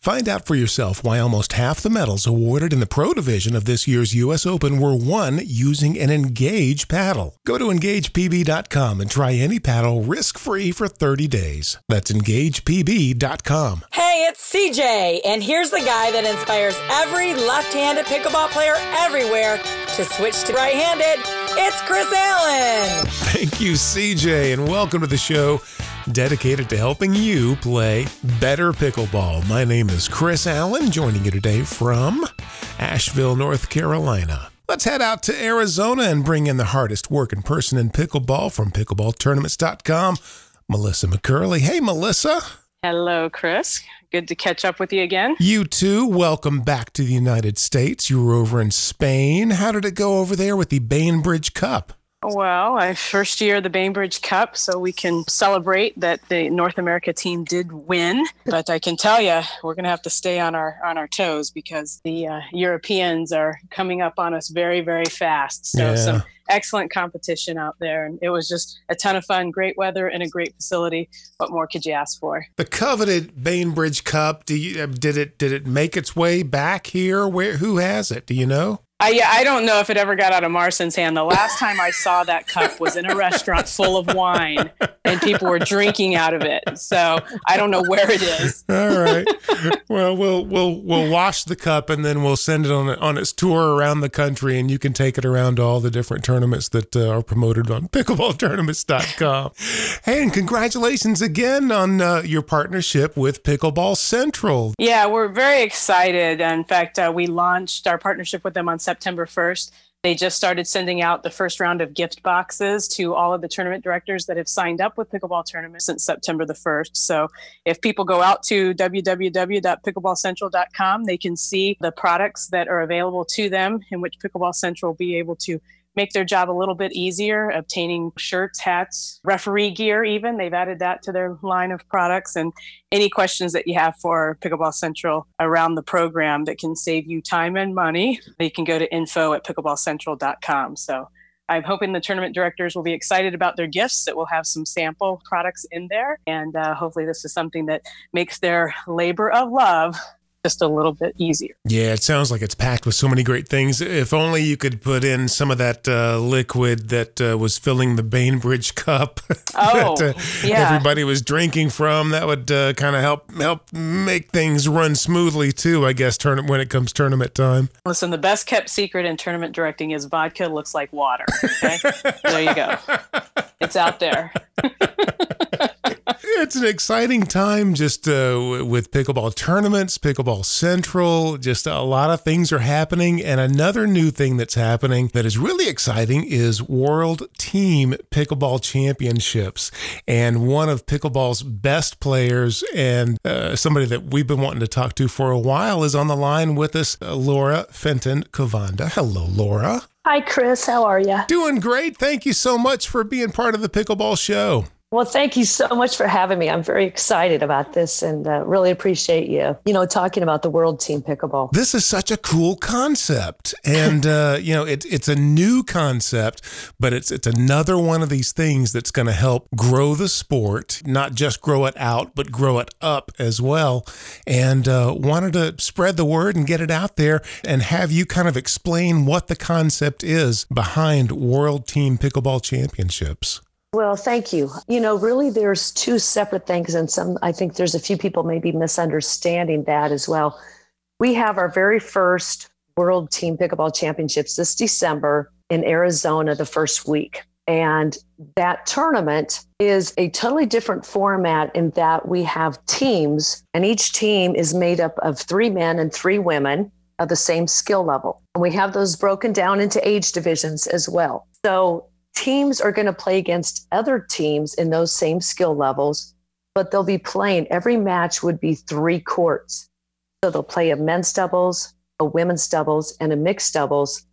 Find out for yourself why almost half the medals awarded in the pro division of this year's U.S. Open were won using an Engage paddle. Go to EngagePB.com and try any paddle risk free for 30 days. That's EngagePB.com. Hey, it's CJ, and here's the guy that inspires every left handed pickleball player everywhere to switch to right handed. It's Chris Allen. Thank you, CJ, and welcome to the show dedicated to helping you play better pickleball. My name is Chris Allen, joining you today from Asheville, North Carolina. Let's head out to Arizona and bring in the hardest working person in pickleball from pickleballtournaments.com, Melissa McCurley. Hey, Melissa. Hello, Chris. Good to catch up with you again. You too. Welcome back to the United States. You were over in Spain. How did it go over there with the Bainbridge Cup? Well, I first year of the Bainbridge Cup, so we can celebrate that the North America team did win. But I can tell you, we're going to have to stay on our on our toes because the uh, Europeans are coming up on us very, very fast. So Yeah. some excellent competition out there, and it was just a ton of fun. Great weather and a great facility. What more could you ask for? The coveted Bainbridge Cup. Do you did it did it make its way back here? Where who has it? Do you know? I, yeah, I don't know if it ever got out of Marson's hand. The last time I saw that cup was in a restaurant full of wine and people were drinking out of it. So I don't know where it is. All right. well, we'll we'll we'll wash the cup and then we'll send it on on its tour around the country, and you can take it around to all the different tournaments that uh, are promoted on pickleballtournaments.com. hey, and congratulations again on uh, your partnership with Pickleball Central. Yeah, we're very excited. In fact, uh, we launched our partnership with them on September 1st. They just started sending out the first round of gift boxes to all of the tournament directors that have signed up with Pickleball Tournament since September the 1st. So if people go out to www.pickleballcentral.com, they can see the products that are available to them, in which Pickleball Central will be able to make their job a little bit easier, obtaining shirts, hats, referee gear, even. They've added that to their line of products. And any questions that you have for Pickleball Central around the program that can save you time and money, you can go to info at pickleballcentral.com. So I'm hoping the tournament directors will be excited about their gifts, that we'll have some sample products in there. And uh, hopefully, this is something that makes their labor of love just a little bit easier. Yeah, it sounds like it's packed with so many great things. If only you could put in some of that uh, liquid that uh, was filling the Bainbridge cup Oh, that uh, yeah. everybody was drinking from. That would uh, kind of help help make things run smoothly too. I guess turn when it comes tournament time. Listen, the best kept secret in tournament directing is vodka looks like water. Okay, there you go. It's out there. It's an exciting time just uh, with pickleball tournaments, pickleball central. Just a lot of things are happening. And another new thing that's happening that is really exciting is World Team Pickleball Championships. And one of pickleball's best players and uh, somebody that we've been wanting to talk to for a while is on the line with us, uh, Laura Fenton Kovanda. Hello, Laura. Hi, Chris. How are you? Doing great. Thank you so much for being part of the pickleball show. Well, thank you so much for having me. I'm very excited about this and uh, really appreciate you, you know, talking about the World Team Pickleball. this is such a cool concept and uh, you know it, it's a new concept but it's it's another one of these things that's going to help grow the sport not just grow it out but grow it up as well and uh, wanted to spread the word and get it out there and have you kind of explain what the concept is behind world team pickleball championships Well, thank you. You know, really, there's two separate things, and some, I think there's a few people maybe misunderstanding that as well. We have our very first World Team Pickleball Championships this December in Arizona the first week. And that tournament is a totally different format in that we have teams, and each team is made up of three men and three women of the same skill level. And we have those broken down into age divisions as well. So teams are going to play against other teams in those same skill levels, but they'll be playing every match would be three courts. So they'll play a men's doubles, a women's doubles, and a mixed doubles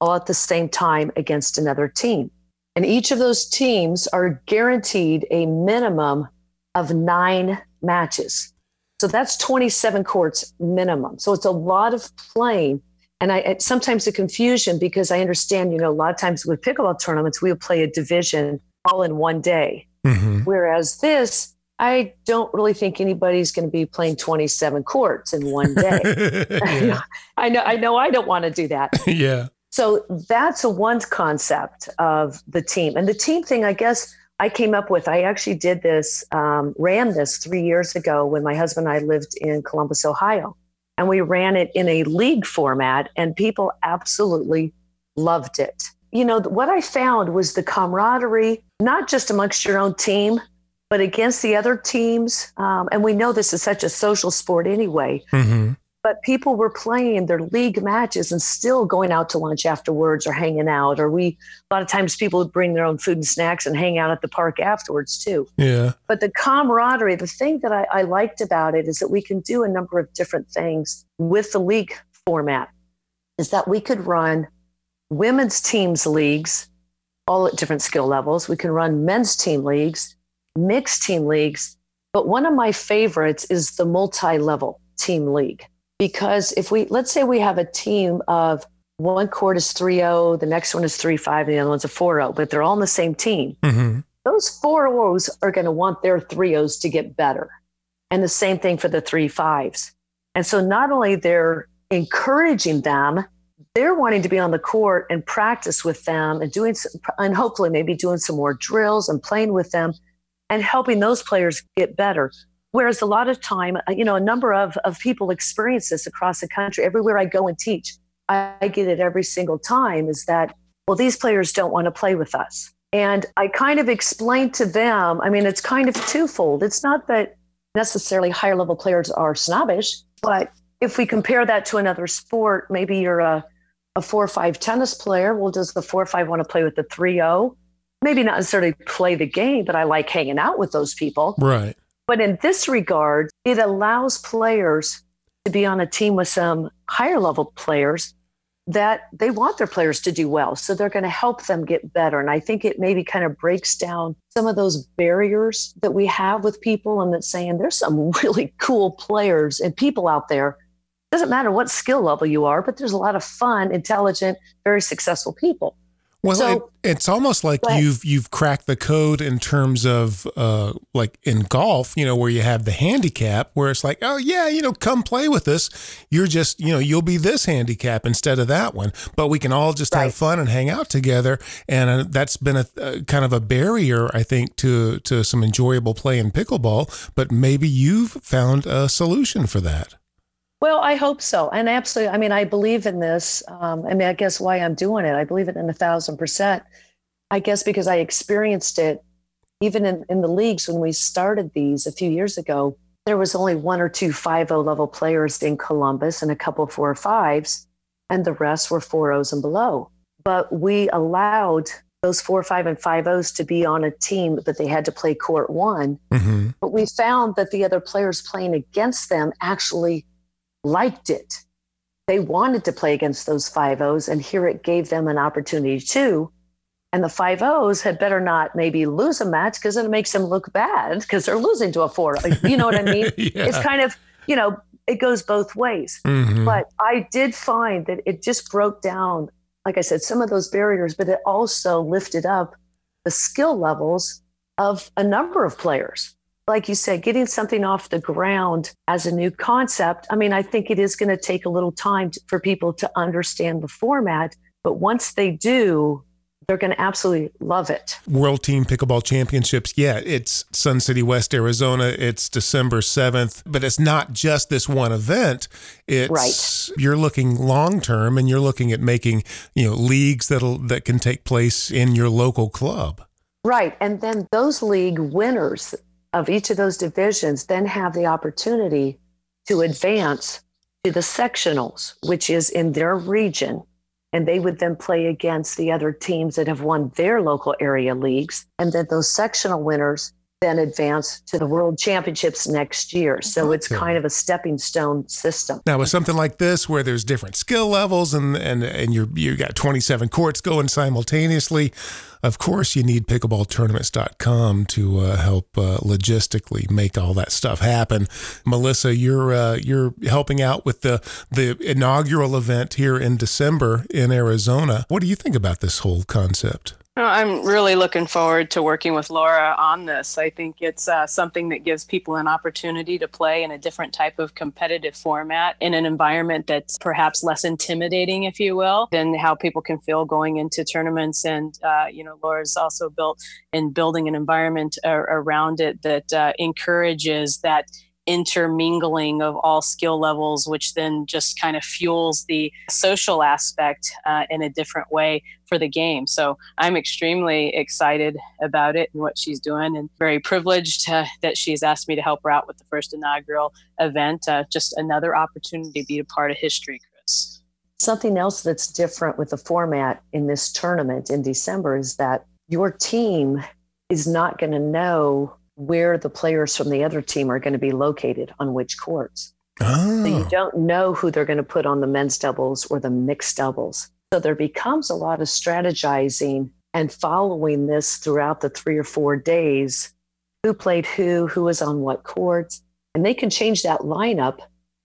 all at the same time against another team. And each of those teams are guaranteed a minimum of nine matches. So that's 27 courts minimum. So it's a lot of playing. And I sometimes the confusion because I understand, you know, a lot of times with pickleball tournaments, we'll play a division all in one day. mm-hmm. Whereas this, I don't really think anybody's going to be playing 27 courts in one day. yeah. I know, I know I don't want to do that. yeah. So that's a one concept of the team. And the team thing, I guess I came up with, I actually did this, um, ran this three years ago when my husband and I lived in Columbus, Ohio. And we ran it in a league format, and people absolutely loved it. You know, what I found was the camaraderie, not just amongst your own team, but against the other teams. Um, and we know this is such a social sport anyway. Mm-hmm. But people were playing their league matches and still going out to lunch afterwards or hanging out. Or we, a lot of times people would bring their own food and snacks and hang out at the park afterwards too. Yeah. But the camaraderie, the thing that I, I liked about it is that we can do a number of different things with the league format, is that we could run women's teams leagues, all at different skill levels. We can run men's team leagues, mixed team leagues. But one of my favorites is the multi level team league. Because if we, let's say we have a team of one court is 3 0, the next one is 3 5, and the other one's a 4 0, but they're all on the same team. Mm-hmm. Those 4 0s are going to want their 3 0s to get better. And the same thing for the 3 5s. And so not only they're encouraging them, they're wanting to be on the court and practice with them and doing, some, and hopefully maybe doing some more drills and playing with them and helping those players get better. Whereas a lot of time, uh, you know, a number of, of people experience this across the country. Everywhere I go and teach, I get it every single time is that, well, these players don't want to play with us. And I kind of explain to them, I mean, it's kind of twofold. It's not that necessarily higher level players are snobbish, but if we compare that to another sport, maybe you're a, a four or five tennis player. Well, does the four or five want to play with the 3 0? Maybe not necessarily play the game, but I like hanging out with those people. Right. But in this regard, it allows players to be on a team with some higher level players that they want their players to do well. So they're going to help them get better. And I think it maybe kind of breaks down some of those barriers that we have with people and saying there's some really cool players and people out there. Doesn't matter what skill level you are, but there's a lot of fun, intelligent, very successful people. Well, So- it, it's almost like you've you've cracked the code in terms of uh, like in golf, you know, where you have the handicap, where it's like, oh yeah, you know, come play with us. You're just, you know, you'll be this handicap instead of that one, but we can all just Right. have fun and hang out together. And uh, that's been a, a kind of a barrier, I think, to to some enjoyable play in pickleball. But maybe you've found a solution for that. Well, I hope so. And absolutely, I mean, I believe in this. Um, I mean, I guess why I'm doing it, I believe it in a thousand percent. I guess because I experienced it even in, in the leagues when we started these a few years ago. There was only one or two 5 level players in Columbus and a couple four or fives, and the rest were four O's and below. But we allowed those four, five, and five O's to be on a team, but they had to play court one. hmm But we found that the other players playing against them actually liked it. They wanted to play against those five O's, and here it gave them an opportunity too. And the five O's had better not maybe lose a match because it makes them look bad because they're losing to a four. You know what I mean? yeah. It's kind of, you know, it goes both ways. Mhm. But I did find that it just broke down, like I said, some of those barriers, but it also lifted up the skill levels of a number of players. Like you said, getting something off the ground as a new concept. I mean, I think it is going to take a little time to, for people to understand the format, but once they do, they're going to absolutely love it. World Team Pickleball Championships. Yeah, it's Sun City, West Arizona. It's December 7th, but it's not just this one event. It's you're looking long term and you're looking at making, you know, leagues that'll that can take place in your local club. Right. And then those league winners of each of those divisions then have the opportunity to advance to the sectionals, which is in their region. And they would then play against the other teams that have won their local area leagues. And then those sectional winners then advance to the world championships next year. So it's Okay. kind of a stepping stone system. Now, with something like this, where there's different skill levels and and and you're you got 27 courts going simultaneously, of course you need pickleballtournaments.com to uh, help uh, logistically make all that stuff happen. Melissa, you're uh, you're helping out with the the inaugural event here in December in Arizona. What do you think about this whole concept? I'm really looking forward to working with Laura on this. I think it's uh, something that gives people an opportunity to play in a different type of competitive format in an environment that's perhaps less intimidating, if you will, than how people can feel going into tournaments. And, uh, you know, Laura's also built in building an environment around it that uh, encourages that intermingling of all skill levels, which then just kind of fuels the social aspect uh, in a different way for the game. So I'm extremely excited about it and what she's doing, and very privileged uh, that she's asked me to help her out with the first inaugural event. Uh, just another opportunity to be a part of history, Chris. Something else that's different with the format in this tournament in December is that your team is not going to know where the players from the other team are going to be located on which courts. Oh. So you oh. don't know who they're going to put on the men's doubles or the mixed doubles. So there becomes a lot of strategizing and following this throughout the three or four days who played who, who was on what courts. And they can change that lineup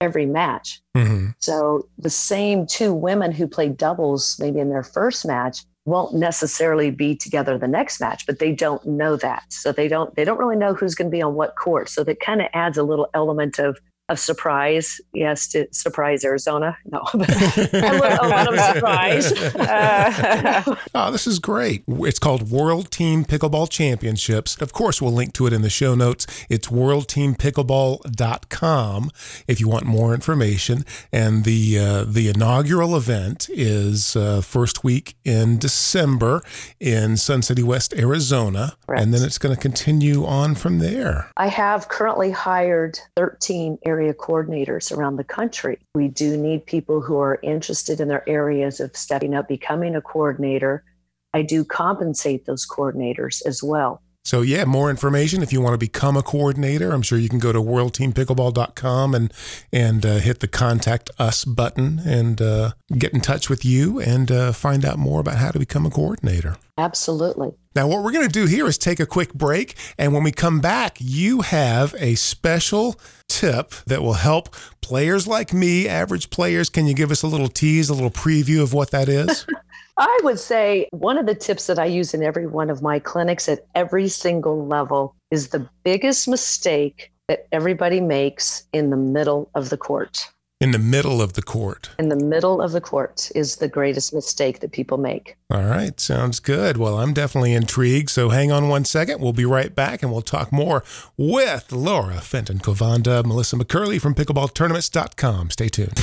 every match. Mm-hmm. So the same two women who played doubles maybe in their first match won't necessarily be together the next match but they don't know that. So they don't they don't really know who's going to be on what court. So that kind of adds a little element of of surprise. Yes, to surprise Arizona. No, a lot of surprise. Uh, oh, this is great. It's called World Team Pickleball Championships. Of course, we'll link to it in the show notes. It's worldteampickleball.com if you want more information. And the uh, the inaugural event is uh, first week in December in Sun City West, Arizona, and then it's going to continue on from there. I have currently hired 13 area coordinators around the country. We do need people who are interested in their areas of stepping up, becoming a coordinator. I do compensate those coordinators as well. So, yeah, more information if you want to become a coordinator. I'm sure you can go to worldteampickleball.com and and uh, hit the contact us button and uh, get in touch with you and uh, find out more about how to become a coordinator. Absolutely. Now, what we're going to do here is take a quick break. And when we come back, you have a special tip that will help players like me, average players. Can you give us a little tease, a little preview of what that is? I would say one of the tips that I use in every one of my clinics at every single level is the biggest mistake that everybody makes in the middle of the court. In the middle of the court. In the middle of the court is the greatest mistake that people make. All right, sounds good. Well, I'm definitely intrigued. So hang on one second. We'll be right back and we'll talk more with Laura Fenton Kovanda, Melissa McCurley from pickleballtournaments.com. Stay tuned.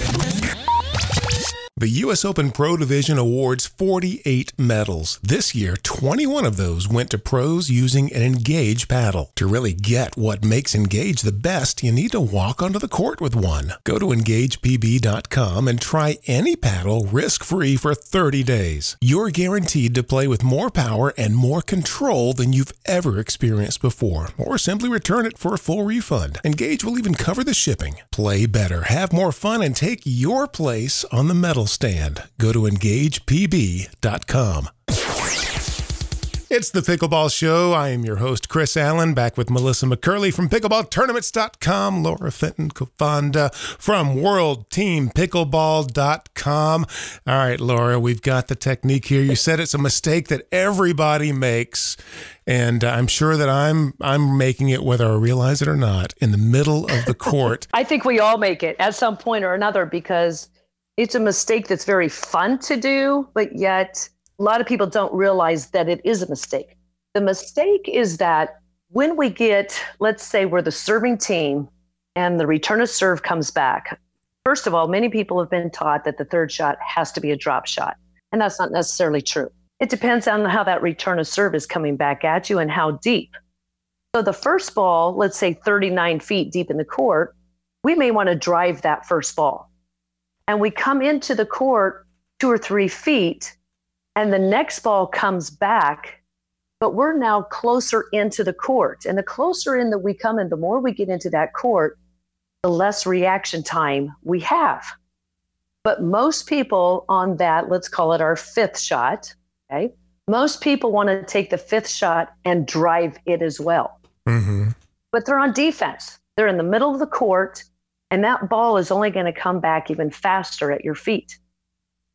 The U.S. Open Pro Division awards 48 medals. This year, 21 of those went to pros using an Engage paddle. To really get what makes Engage the best, you need to walk onto the court with one. Go to EngagePB.com and try any paddle risk free for 30 days. You're guaranteed to play with more power and more control than you've ever experienced before, or simply return it for a full refund. Engage will even cover the shipping. Play better, have more fun, and take your place on the medal stand. Go to engagepb.com. It's the Pickleball Show. I am your host, Chris Allen, back with Melissa McCurley from pickleballtournaments.com, Laura Fenton Kovanda from worldteampickleball.com. All right, Laura, we've got the technique here. You said it's a mistake that everybody makes, and I'm sure that I'm I'm making it whether I realize it or not in the middle of the court. I think we all make it at some point or another because it's a mistake that's very fun to do, but yet a lot of people don't realize that it is a mistake. The mistake is that when we get, let's say we're the serving team and the return of serve comes back, first of all, many people have been taught that the third shot has to be a drop shot. And that's not necessarily true. It depends on how that return of serve is coming back at you and how deep. So the first ball, let's say 39 feet deep in the court, we may want to drive that first ball and we come into the court two or three feet, and the next ball comes back, but we're now closer into the court. And the closer in that we come in, the more we get into that court, the less reaction time we have. But most people on that, let's call it our fifth shot, okay? Most people want to take the fifth shot and drive it as well. Mm-hmm. But they're on defense. They're in the middle of the court and that ball is only going to come back even faster at your feet.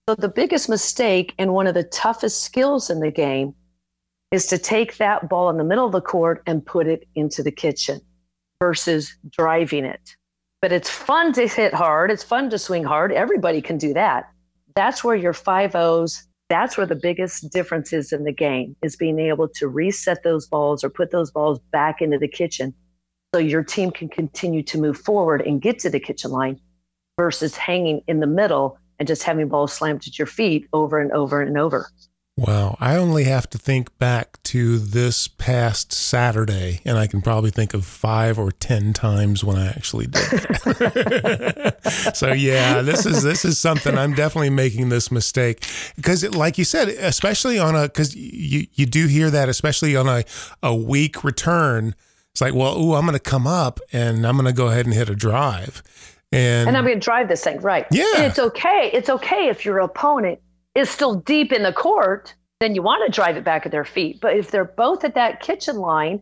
So, the biggest mistake and one of the toughest skills in the game is to take that ball in the middle of the court and put it into the kitchen versus driving it. But it's fun to hit hard, it's fun to swing hard. Everybody can do that. That's where your five O's, that's where the biggest difference is in the game, is being able to reset those balls or put those balls back into the kitchen so your team can continue to move forward and get to the kitchen line versus hanging in the middle and just having balls slammed at your feet over and over and over. Wow. I only have to think back to this past Saturday, and I can probably think of five or ten times when I actually did. so yeah, this is this is something I'm definitely making this mistake because, like you said, especially on a because you you do hear that, especially on a a weak return. It's like, well, ooh, I'm going to come up and I'm going to go ahead and hit a drive. And, and I'm going to drive this thing right. Yeah. And it's okay. It's okay if your opponent is still deep in the court, then you want to drive it back at their feet. But if they're both at that kitchen line,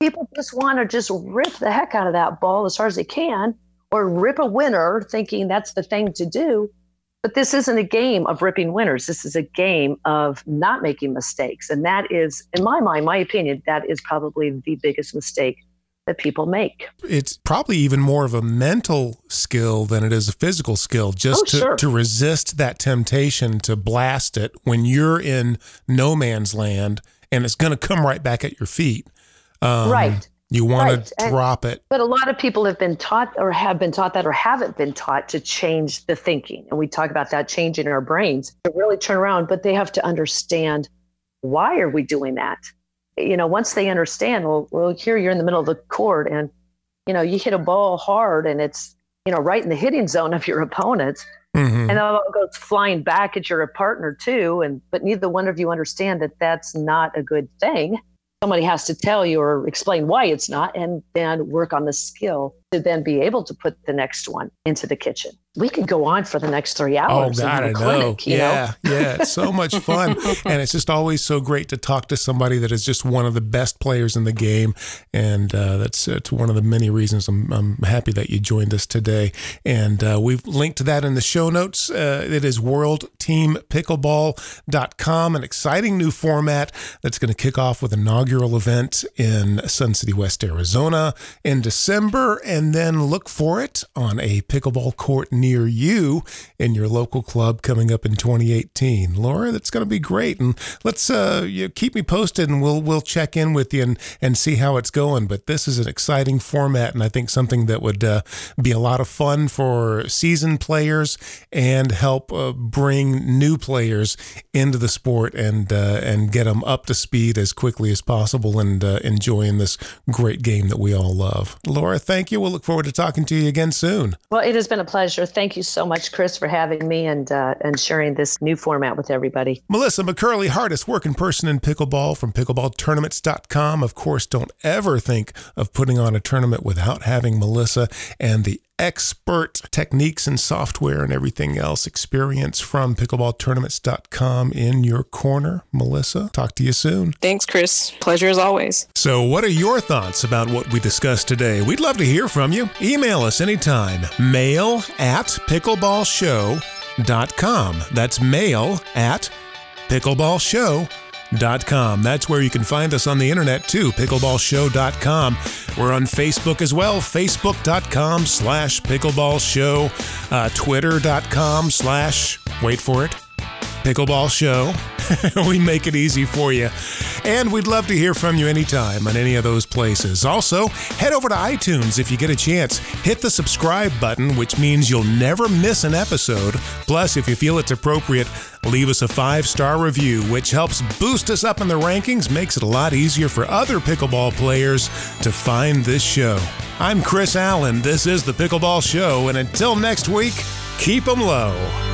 people just want to just rip the heck out of that ball as hard as they can or rip a winner thinking that's the thing to do. But this isn't a game of ripping winners. This is a game of not making mistakes. And that is, in my mind, my opinion, that is probably the biggest mistake that people make. It's probably even more of a mental skill than it is a physical skill, just oh, to, sure. to resist that temptation to blast it when you're in no man's land and it's going to come right back at your feet. Um, right. You want right. to drop and, it. But a lot of people have been taught or have been taught that or haven't been taught to change the thinking. And we talk about that changing in our brains to really turn around, but they have to understand why are we doing that? you know, once they understand, well, well, here you're in the middle of the court and, you know, you hit a ball hard and it's, you know, right in the hitting zone of your opponents. Mm-hmm. And it all goes flying back at your partner too. And, but neither one of you understand that that's not a good thing. Somebody has to tell you or explain why it's not, and then work on the skill to then be able to put the next one into the kitchen we could go on for the next three hours. Oh God, I clinic, know. yeah, know? yeah, it's so much fun, and it's just always so great to talk to somebody that is just one of the best players in the game, and uh, that's uh, one of the many reasons I'm, I'm happy that you joined us today. And uh, we've linked to that in the show notes. Uh, it is WorldTeamPickleball.com, an exciting new format that's going to kick off with inaugural event in Sun City West, Arizona, in December, and then look for it on a pickleball court near you in your local club coming up in 2018. Laura, that's going to be great, and let's uh, you keep me posted, and we'll we'll check in with you and and see how it's going. But this is an exciting format, and I think something that would uh, be a lot of fun for seasoned players and help uh, bring new players into the sport and uh, and get them up to speed as quickly as possible and uh, enjoying this great game that we all love. Laura, thank you. We'll look forward to talking to you again soon. Well, it has been a pleasure. Thank you so much, Chris, for having me and uh, and sharing this new format with everybody. Melissa McCurley, hardest working person in pickleball from pickleballtournaments.com. Of course, don't ever think of putting on a tournament without having Melissa and the expert techniques and software and everything else experience from pickleballtournaments.com in your corner. Melissa, talk to you soon. Thanks, Chris. Pleasure as always. So, what are your thoughts about what we discussed today? We'd love to hear from you. Email us anytime. Mail at pickleballshow.com. That's mail at pickleballshow.com pickleballshow.com. That's where you can find us on the internet too, pickleballshow.com. We're on Facebook as well, facebook.com slash pickleballshow, uh, twitter.com slash, wait for it, Pickleball Show. we make it easy for you. And we'd love to hear from you anytime on any of those places. Also, head over to iTunes if you get a chance. Hit the subscribe button, which means you'll never miss an episode. Plus, if you feel it's appropriate, leave us a five star review, which helps boost us up in the rankings, makes it a lot easier for other pickleball players to find this show. I'm Chris Allen. This is the Pickleball Show. And until next week, keep them low.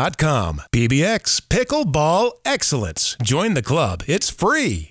PBX Pickleball Excellence. Join the club. It's free.